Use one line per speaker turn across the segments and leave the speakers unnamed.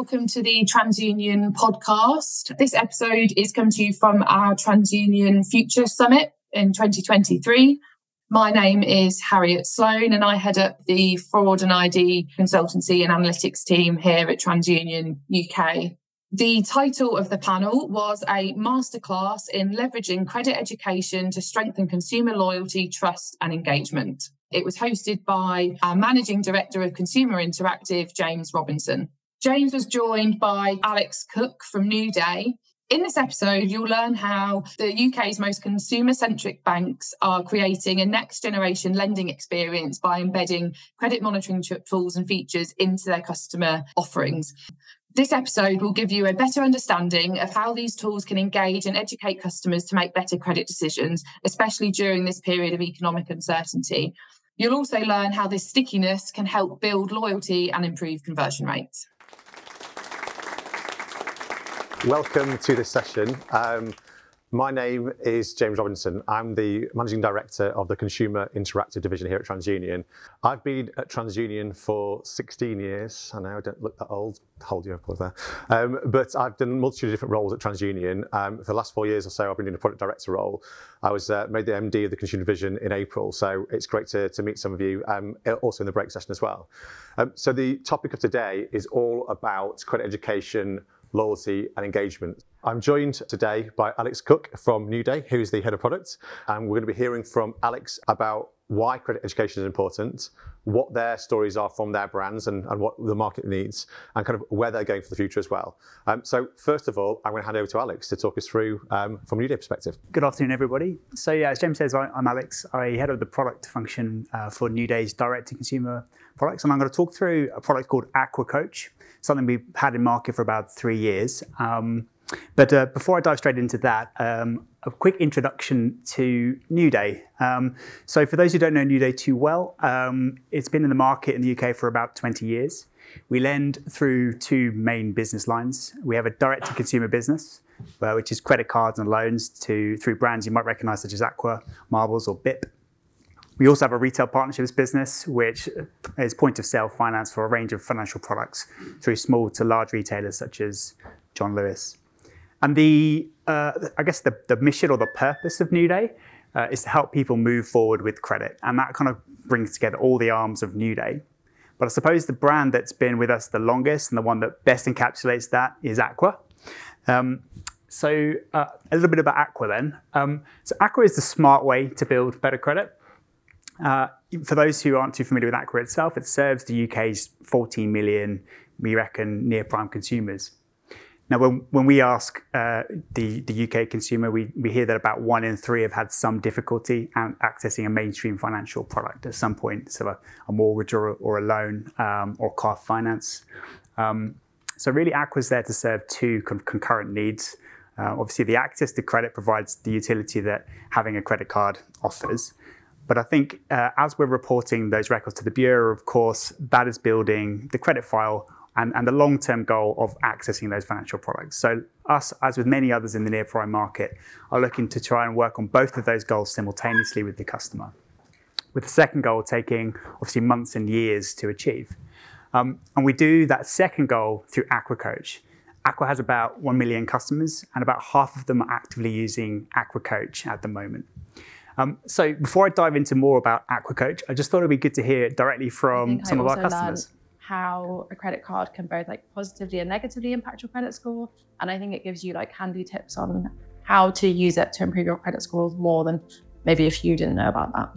Welcome to the TransUnion podcast. This episode is coming to you from our TransUnion Future Summit in 2023. My name is Harriet Sloan and I head up the fraud and ID consultancy and analytics team here at TransUnion UK. The title of the panel was a masterclass in leveraging credit education to strengthen consumer loyalty, trust, and engagement. It was hosted by our Managing Director of Consumer Interactive, James Robinson. James was joined by Alex Cook from NewDay. In this episode, you'll learn how the UK's most consumer centric banks are creating a next generation lending experience by embedding credit monitoring tools and features into their customer offerings. This episode will give you a better understanding of how these tools can engage and educate customers to make better credit decisions, especially during this period of economic uncertainty. You'll also learn how this stickiness can help build loyalty and improve conversion rates.
Welcome to this session. Um, my name is James Robinson. I'm the Managing Director of the Consumer Interactive Division here at TransUnion. I've been at TransUnion for 16 years. I know I don't look that old, hold you up there. Um, but I've done a multitude of different roles at TransUnion. Um, for the last four years or so, I've been in a product director role. I was uh, made the MD of the Consumer Division in April, so it's great to, meet some of you, um, also in the break session as well. So the topic of today is all about credit education, loyalty, and engagement. I'm joined today by Alex Cook from NewDay, who is the head of product. And we're going to be hearing from Alex about why credit education is important, what their stories are from their brands and, and what the market needs, and kind of where they're going for the future as well. Um, so, first of all, I'm going to hand over to Alex to talk us through um, from NewDay perspective.
Good afternoon, everybody. So, yeah, as James says, I, am Alex. I head of the product function uh, for NewDay's direct to consumer products. And I'm going to talk through a product called Aqua Coach, something we've had in market for about three years. Um, but uh, before I dive straight into that, um, a quick introduction to NewDay. Um, so, for those who don't know NewDay too well, um, it's been in the market in the UK for about 20 years. We lend through two main business lines. We have a direct to consumer business, uh, which is credit cards and loans to through brands you might recognize, such as Aqua, Marbles, or BIP. We also have a retail partnerships business, which is point of sale finance for a range of financial products through small to large retailers such as John Lewis. And the, uh, I guess the, mission or the purpose of NewDay uh, is to help people move forward with credit. And that kind of brings together all the arms of NewDay. But I suppose the brand that's been with us the longest and the one that best encapsulates that is Aqua. Um, so uh, a little bit about Aqua then. Um, so Aqua is the smart way to build better credit. Uh, for those who aren't too familiar with Aqua itself, it serves the UK's 14 million, we reckon, near prime consumers. Now, when, when we ask uh, the, the UK consumer, we, we hear that about one in three have had some difficulty accessing a mainstream financial product at some point, so a, a mortgage or, or a loan um, or car finance. Um, so, really, Aqua's there to serve two con- concurrent needs. Uh, obviously, the access to credit provides the utility that having a credit card offers. But I think uh, as we're reporting those records to the Bureau, of course, that is building the credit file and, and the long term goal of accessing those financial products. So, us, as with many others in the near prime market, are looking to try and work on both of those goals simultaneously with the customer, with the second goal taking obviously months and years to achieve. Um, and we do that second goal through Aqua Coach. Aqua has about 1 million customers, and about half of them are actively using Aqua Coach at the moment. Um, so before I dive into more about Aqua Coach, I just thought it'd be good to hear directly from some I of our customers
how a credit card can both like positively and negatively impact your credit score. And I think it gives you like handy tips on how to use it to improve your credit scores more than maybe if you didn't know about that.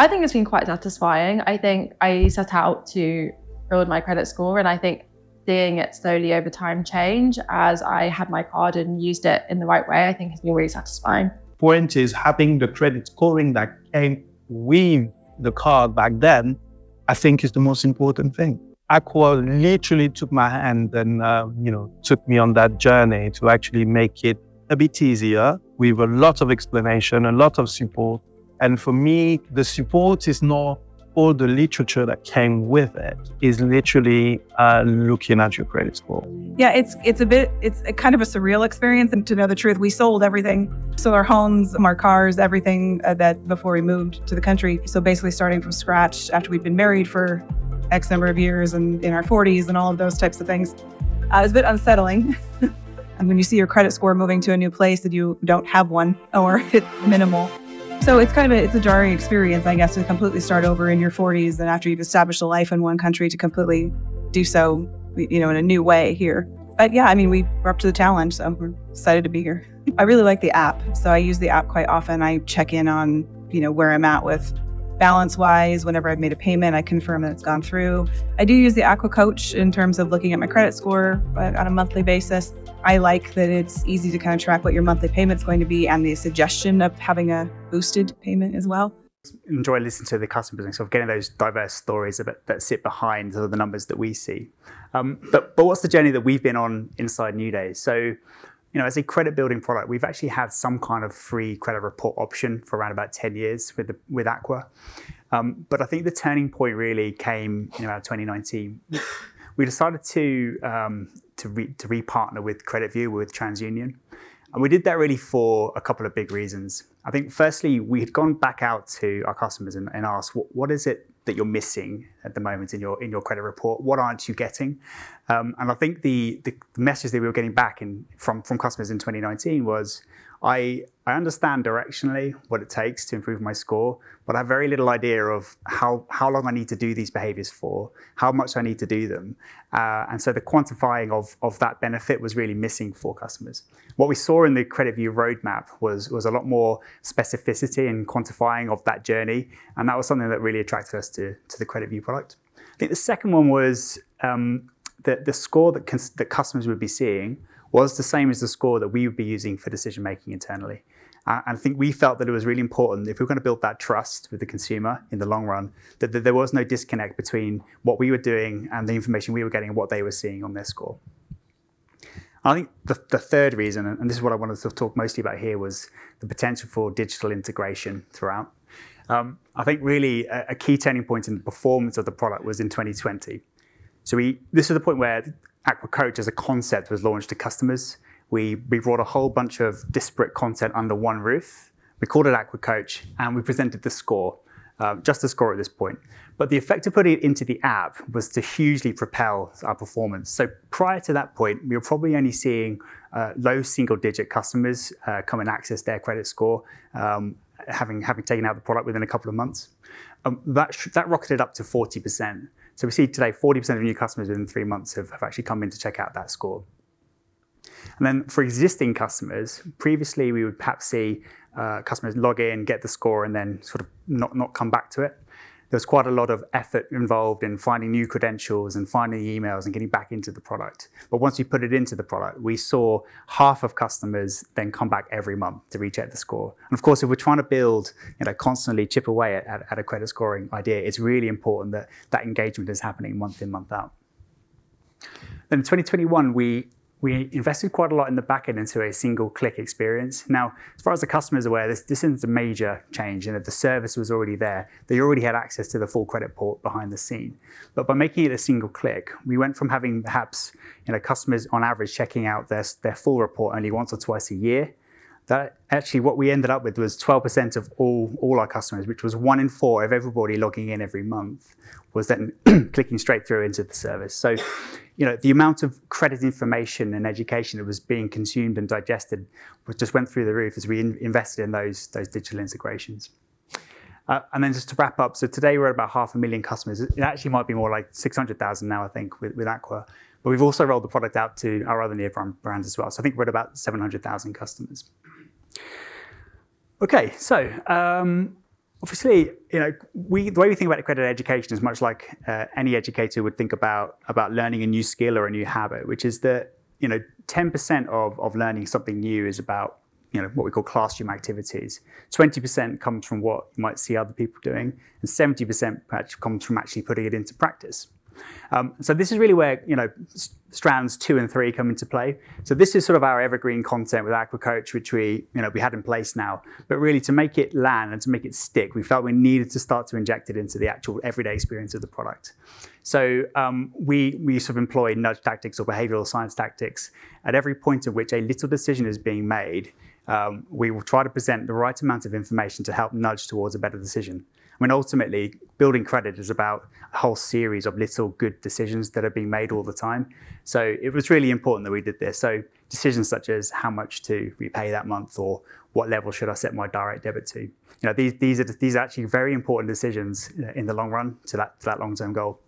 I think it's been quite satisfying. I think I set out to build my credit score and I think seeing it slowly over time change as I had my card and used it in the right way, I think has been really satisfying.
Point is having the credit scoring that came with the card back then, I think is the most important thing. Aqua literally took my hand and uh, you know took me on that journey to actually make it a bit easier with a lot of explanation, a lot of support. And for me, the support is not all the literature that came with it is literally uh, looking at your credit score.
Yeah, it's it's a bit it's a kind of a surreal experience. And to know the truth, we sold everything, so our homes, our cars, everything uh, that before we moved to the country. So basically, starting from scratch after we'd been married for X number of years and in our 40s and all of those types of things. Uh, it was a bit unsettling. and when you see your credit score moving to a new place that you don't have one or it's minimal. So it's kind of a, it's a jarring experience, I guess, to completely start over in your 40s and after you've established a life in one country to completely do so, you know, in a new way here. But yeah, I mean, we are up to the challenge, so we're excited to be here. I really like the app, so I use the app quite often. I check in on, you know, where I'm at with balance wise. Whenever I've made a payment, I confirm that it's gone through. I do use the Aqua Coach in terms of looking at my credit score but on a monthly basis. I like that it's easy to kind of track what your monthly payment's going to be and the suggestion of having a boosted payment as well.
Enjoy listening to the customers and sort of getting those diverse stories that, that sit behind sort of the numbers that we see. Um, but but what's the journey that we've been on inside NewDays? So, you know, as a credit building product, we've actually had some kind of free credit report option for around about 10 years with the, with Aqua. Um, but I think the turning point really came in about 2019. we decided to um, to re, to repartner with CreditView with TransUnion, and we did that really for a couple of big reasons. I think firstly we had gone back out to our customers and, and asked what, what is it that you're missing at the moment in your in your credit report? What aren't you getting? Um, and I think the, the message that we were getting back in from from customers in 2019 was I, I understand directionally what it takes to improve my score, but I have very little idea of how, how long I need to do these behaviors for, how much I need to do them. Uh, and so the quantifying of, of that benefit was really missing for customers. What we saw in the CreditView roadmap was, was a lot more specificity and quantifying of that journey. And that was something that really attracted us to, to the CreditView product. I think the second one was um, the, the score that, cons- that customers would be seeing was the same as the score that we would be using for decision making internally. And I think we felt that it was really important if we were going to build that trust with the consumer in the long run, that, that there was no disconnect between what we were doing and the information we were getting and what they were seeing on their score. I think the, the, third reason, and this is what I wanted to talk mostly about here, was the potential for digital integration throughout. Um, I think really a, a, key turning point in the performance of the product was in 2020. So we, this is the point where Aqua Coach as a concept was launched to customers. We, we brought a whole bunch of disparate content under one roof. We called it Aqua Coach, and we presented the score, uh, just the score at this point. But the effect of putting it into the app was to hugely propel our performance. So prior to that point, we were probably only seeing uh, low single-digit customers uh, come and access their credit score, um, having having taken out the product within a couple of months. Um, that that rocketed up to 40%. So we see today 40% of new customers within three months have, have actually come in to check out that score. And then for existing customers, previously we would perhaps see uh, customers log in, get the score, and then sort of not, not come back to it there's quite a lot of effort involved in finding new credentials and finding emails and getting back into the product. But once we put it into the product, we saw half of customers then come back every month to recheck the score. And of course, if we're trying to build, you know, constantly chip away at, at, at a credit scoring idea, it's really important that that engagement is happening month in, month out. Then in 2021, we we invested quite a lot in the backend into a single click experience. Now, as far as the customer is aware, this, this isn't a major change and that the service was already there. They already had access to the full credit port behind the scene. But by making it a single click, we went from having perhaps you know, customers on average checking out their, their full report only once or twice a year. That actually what we ended up with was 12% of all, all our customers, which was one in four of everybody logging in every month, was then clicking straight through into the service. So you know, the amount of credit information and education that was being consumed and digested just went through the roof as we in, invested in those, those digital integrations. Uh, and then just to wrap up, so today we're at about half a million customers. It actually might be more like 600,000 now, I think, with, with Aqua. But we've also rolled the product out to our other near brands as well. So I think we're at about 700,000 customers. Okay, so um, Obviously, you know, we, the way we think about accredited education is much like uh, any educator would think about, about learning a new skill or a new habit, which is that, you know, 10% of, of learning something new is about, you know, what we call classroom activities. 20% comes from what you might see other people doing, and 70% perhaps comes from actually putting it into practice. Um, so this is really where you know strands two and three come into play. So this is sort of our evergreen content with Aqua Coach, which we you know we had in place now. But really to make it land and to make it stick, we felt we needed to start to inject it into the actual everyday experience of the product. So um, we we sort of employ nudge tactics or behavioral science tactics at every point at which a little decision is being made. Um, we will try to present the right amount of information to help nudge towards a better decision. Mean, ultimately, building credit is about a whole series of little good decisions that are being made all the time. So it was really important that we did this. So decisions such as how much to repay that month or what level should I set my direct debit to. You know, these, these, are, these are actually very important decisions in the long run to that, to that long-term goal.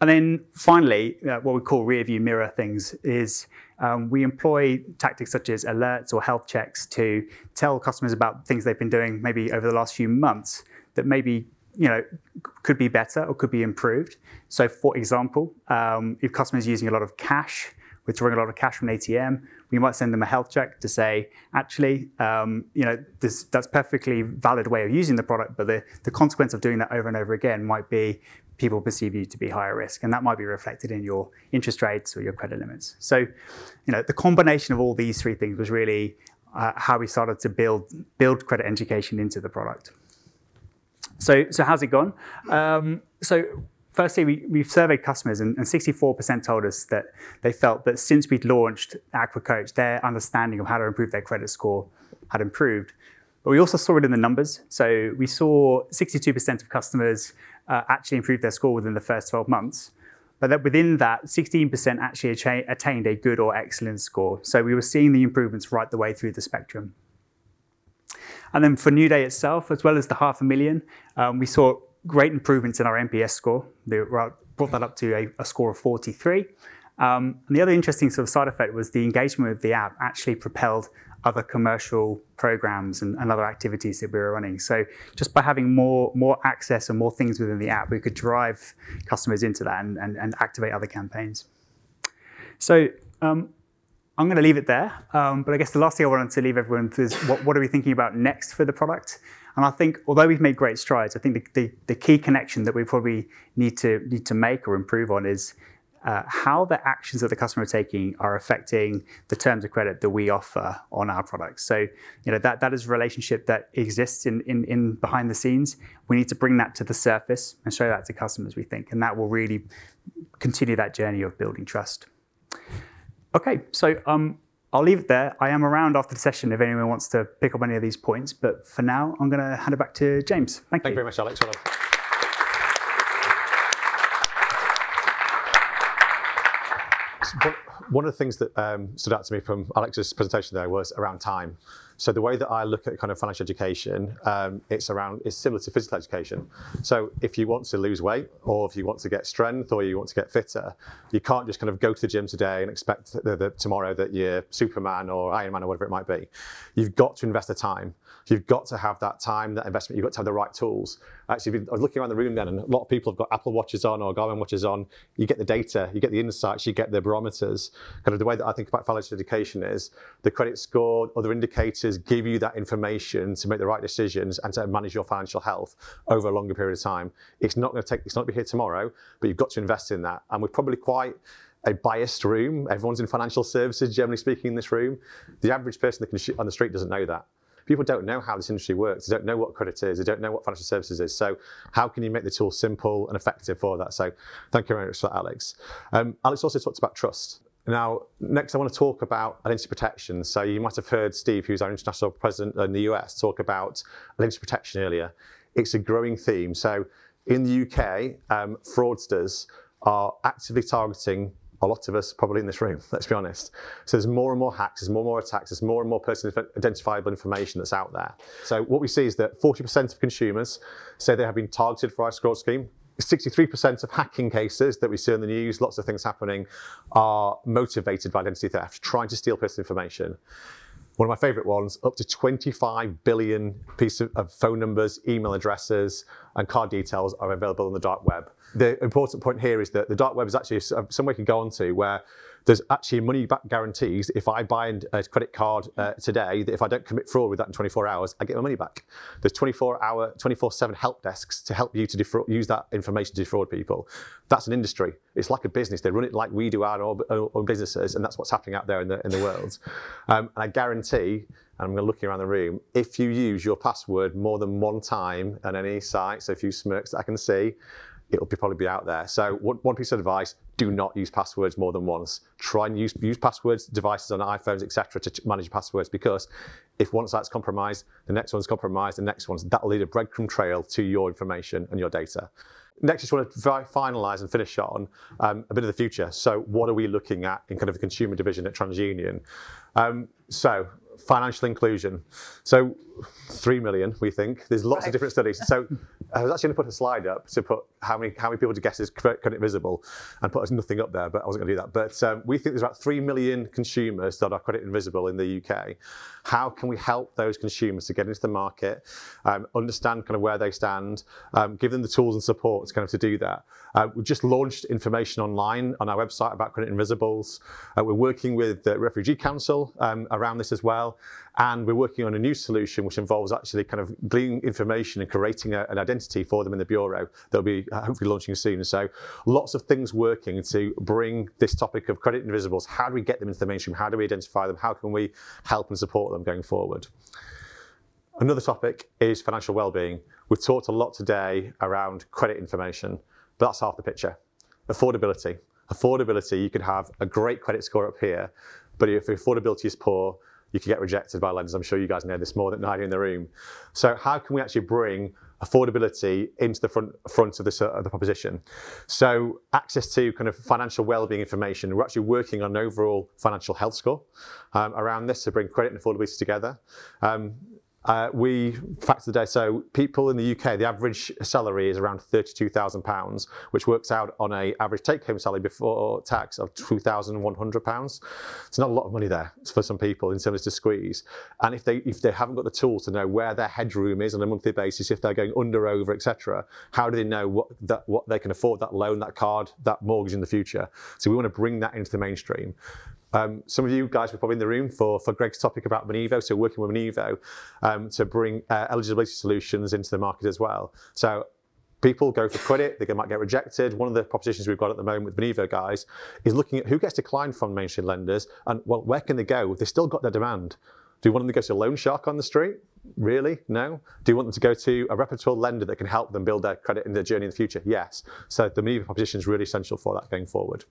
And then finally, uh, what we call rear view mirror things is um, we employ tactics such as alerts or health checks to tell customers about things they've been doing maybe over the last few months that maybe you know could be better or could be improved. So, for example, um, if customers are using a lot of cash, withdrawing a lot of cash from an ATM, we might send them a health check to say, actually, um, you know, this, that's perfectly valid way of using the product, but the, the consequence of doing that over and over again might be people perceive you to be higher risk, and that might be reflected in your interest rates or your credit limits. So, you know, the combination of all these three things was really uh, how we started to build build credit education into the product. So, so how's it gone? Um, so, firstly, we, we've surveyed customers, and, and 64% told us that they felt that since we'd launched Aqua Coach, their understanding of how to improve their credit score had improved. But we also saw it in the numbers. So we saw 62% of customers uh, actually improved their score within the first 12 months. But that within that, 16% actually attained a good or excellent score. So we were seeing the improvements right the way through the spectrum. And then for NewDay itself, as well as the half a million, um, we saw great improvements in our NPS score. They brought that up to a, a score of 43. Um, and the other interesting sort of side effect was the engagement with the app actually propelled other commercial programs and, and, other activities that we were running. So just by having more more access and more things within the app, we could drive customers into that and, and, and activate other campaigns. So um, I'm going to leave it there. Um, but I guess the last thing I wanted to leave everyone with is what, what, are we thinking about next for the product? And I think although we've made great strides, I think the, the, the key connection that we probably need to need to make or improve on is uh, how the actions that the customer are taking are affecting the terms of credit that we offer on our products. So, you know, that, that is a relationship that exists in, in, in behind the scenes. We need to bring that to the surface and show that to customers, we think, and that will really continue that journey of building trust. Okay, so um, I'll leave it there. I am around after the session if anyone wants to pick up any of these points, but for now, I'm going to hand it back to James. Thank,
Thank
you.
you very much, Alex. Well one of the things that um, stood out to me from Alex's presentation there was around time. So the way that I look at kind of financial education, um, it's around it's similar to physical education. So if you want to lose weight, or if you want to get strength, or you want to get fitter, you can't just kind of go to the gym today and expect that, tomorrow that you're Superman or Iron Man or whatever it might be. You've got to invest the time. You've got to have that time, that investment. You've got to have the right tools. Actually, I was looking around the room then, and a lot of people have got Apple Watches on or Garmin watches on. You get the data, you get the insights, you get the barometers. Kind of the way that I think about financial education is the credit score, other indicators give you that information to make the right decisions and to manage your financial health over a longer period of time. It's not going to take. It's not going to be here tomorrow, but you've got to invest in that. And we're probably quite a biased room. Everyone's in financial services, generally speaking, in this room. The average person on the street doesn't know that people don't know how this industry works. They don't know what credit is. They don't know what financial services is. So how can you make the tool simple and effective for that? So thank you very much for that, Alex. Um, Alex also talked about trust. Now, next I want to talk about identity protection. So you might have heard Steve, who's our international president in the US, talk about identity protection earlier. It's a growing theme. So in the UK, um, fraudsters are actively targeting a lot of us probably in this room, let's be honest. So there's more and more hacks, there's more and more attacks, there's more and more personally identifiable information that's out there. So what we see is that 40% of consumers say they have been targeted for our fraud scheme. 63% of hacking cases that we see in the news, lots of things happening, are motivated by identity theft, trying to steal personal information. One of my favorite ones, up to 25 billion pieces of phone numbers, email addresses, and card details are available on the dark web the important point here is that the dark web is actually uh, somewhere you can go onto where there's actually money back guarantees. If I buy a credit card uh, today, that if I don't commit fraud with that in 24 hours, I get my money back. There's 24 hour, 24 7 help desks to help you to use that information to defraud people. That's an industry. It's like a business. They run it like we do our own, businesses, and that's what's happening out there in the, in the world. Um, and I guarantee and I'm going to look around the room. If you use your password more than one time on any site, so a few smirks that I can see, it'll be, probably be out there. So one, one piece of advice, do not use passwords more than once. Try and use, use passwords, devices on iPhones, etc., to manage passwords because if one site's compromised, the next one's compromised, the next one's, that'll lead a breadcrumb trail to your information and your data. Next, I just want to finalise and finish on um, a bit of the future. So, what are we looking at in kind of the consumer division at TransUnion? Um, so, financial inclusion. So, three million, we think. There's lots right. of different studies. So, I was actually going to put a slide up to put how many how many people to guess is credit visible, and put nothing up there, but I wasn't going to do that. But um, we think there's about three million consumers that are credit invisible in the UK. How can we help those consumers to get into the market, um, understand kind of where they stand, um, give them the tools and support kind of to do that? Uh, we've just launched information online on our website about credit invisibles. Uh, we're working with the Refugee Council um, around this as well, and we're working on a new solution which involves actually kind of gleaning information and creating a, an identity for them in the bureau. They'll be uh, hopefully launching soon. So lots of things working to bring this topic of credit invisibles. How do we get them into the mainstream? How do we identify them? How can we help and support them going forward? Another topic is financial well-being. We've talked a lot today around credit information. But that's half the picture. Affordability. Affordability, you could have a great credit score up here, but if affordability is poor, you could get rejected by lenders. I'm sure you guys know this more than I do in the room. So how can we actually bring affordability into the front front of, this, uh, the proposition? So access to kind of financial well-being information. We're actually working on an overall financial health score um, around this to bring credit and affordability together. Um, uh, we factor the day. So people in the UK, the average salary is around £32,000, which works out on a average take-home salary before tax of £2,100. It's not a lot of money there for some people in terms to squeeze. And if they if they haven't got the tools to know where their headroom is on a monthly basis, if they're going under, over, etc., how do they know what that what they can afford that loan, that card, that mortgage in the future? So we want to bring that into the mainstream. Um, some of you guys were probably in the room for, for Greg's topic about Monevo, so working with Monevo um, to bring uh, eligibility solutions into the market as well. So people go for credit, they might get rejected. One of the propositions we've got at the moment with Monevo guys is looking at who gets declined from mainstream lenders and well, where can they go? They've still got their demand. Do you want them to go to a loan shark on the street? Really? No. Do you want them to go to a reputable lender that can help them build their credit in their journey in the future? Yes. So the Monevo proposition is really essential for that going forward.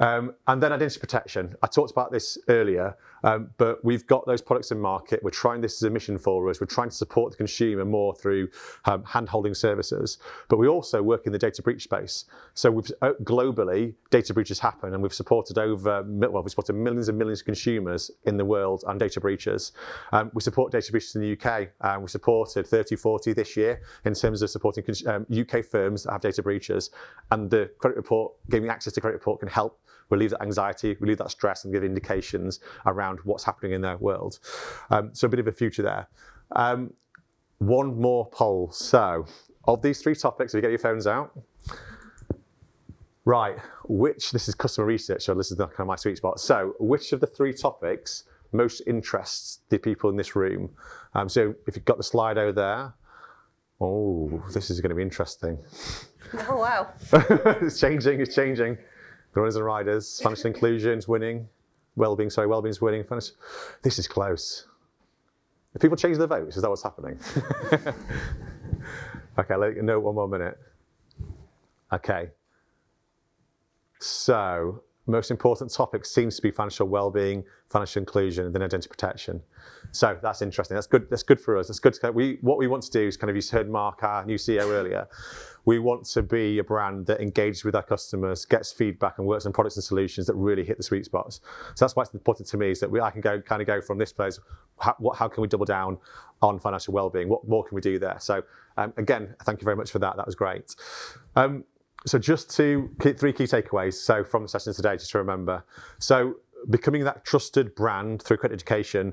Um, and then identity protection. I talked about this earlier, but we've got those products in market. We're trying this as a mission for us. We're trying to support the consumer more through um, hand-holding services, but we also work in the data breach space. So uh, globally data breaches happen, and we've supported over well, we've supported millions and millions of consumers in the world on data breaches. Um, we support data breaches in the UK. Um, we supported 30, 40 this year in terms of supporting UK um, firms that have data breaches, and the credit report, giving access to credit report, can help relieve that anxiety, relieve that stress, and give indications around what's happening in their world. Um, so a bit of a future there. Um, one more poll. So, of these three topics, if you get your phones out, right, which, this is customer research, so this is kind of my sweet spot. So, which of the three topics most interests the people in this room? Um, so, if you've got the slide over there, oh, this is going to be interesting.
Oh, wow.
it's changing, it's changing. Runners and riders, financial inclusion's winning, well-being, sorry, well-being's winning. Financial, this is close. If people change their votes, is that what's happening? okay, let you know one more minute. Okay. So, most important topic seems to be financial well-being, financial inclusion, and then identity protection. So that's interesting. That's good. That's good for us. That's good. To, we what we want to do is kind of you heard Mark, our new CEO earlier. We want to be a brand that engages with our customers, gets feedback, and works on products and solutions that really hit the sweet spots. So that's why it's important to me is that we, I can go kind of go from this place. How, what, how can we double down on financial well-being? What more can we do there? So um, again, thank you very much for that. That was great. Um, so just to three key takeaways. So from the session today, just to remember. So becoming that trusted brand through credit education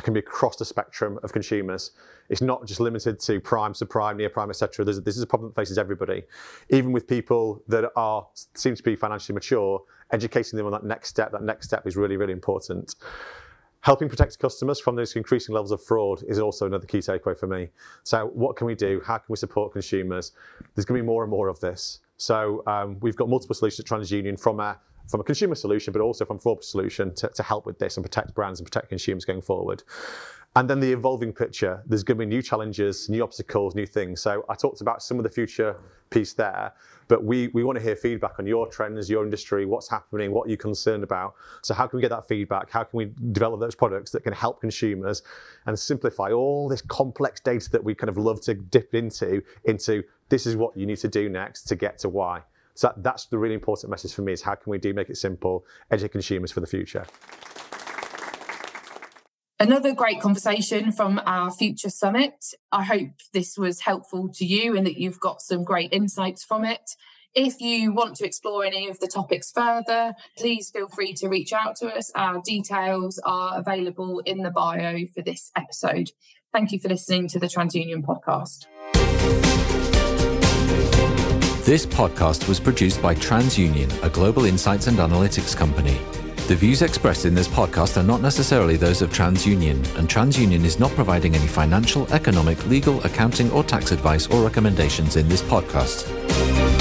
can be across the spectrum of consumers. It's not just limited to prime, subprime, near prime, etc. This is a problem that faces everybody. Even with people that are seem to be financially mature, educating them on that next step, that next step is really, really important. Helping protect customers from those increasing levels of fraud is also another key takeaway for me. So, what can we do? How can we support consumers? There's going to be more and more of this. So, um, we've got multiple solutions at TransUnion from a from a consumer solution, but also from fraud solution to, to help with this and protect brands and protect consumers going forward. And then the evolving picture, there's going to be new challenges, new obstacles, new things. So I talked about some of the future piece there. But we, we want to hear feedback on your trends, your industry, what's happening, what you're concerned about. So, how can we get that feedback? How can we develop those products that can help consumers and simplify all this complex data that we kind of love to dip into, into this is what you need to do next to get to why? So, that, that's the really important message for me is how can we do make it simple, educate consumers for the future?
Another great conversation from our Future Summit. I hope this was helpful to you and that you've got some great insights from it. If you want to explore any of the topics further, please feel free to reach out to us. Our details are available in the bio for this episode. Thank you for listening to the TransUnion podcast.
This podcast was produced by TransUnion, a global insights and analytics company. The views expressed in this podcast are not necessarily those of TransUnion, and TransUnion is not providing any financial, economic, legal, accounting, or tax advice or recommendations in this podcast.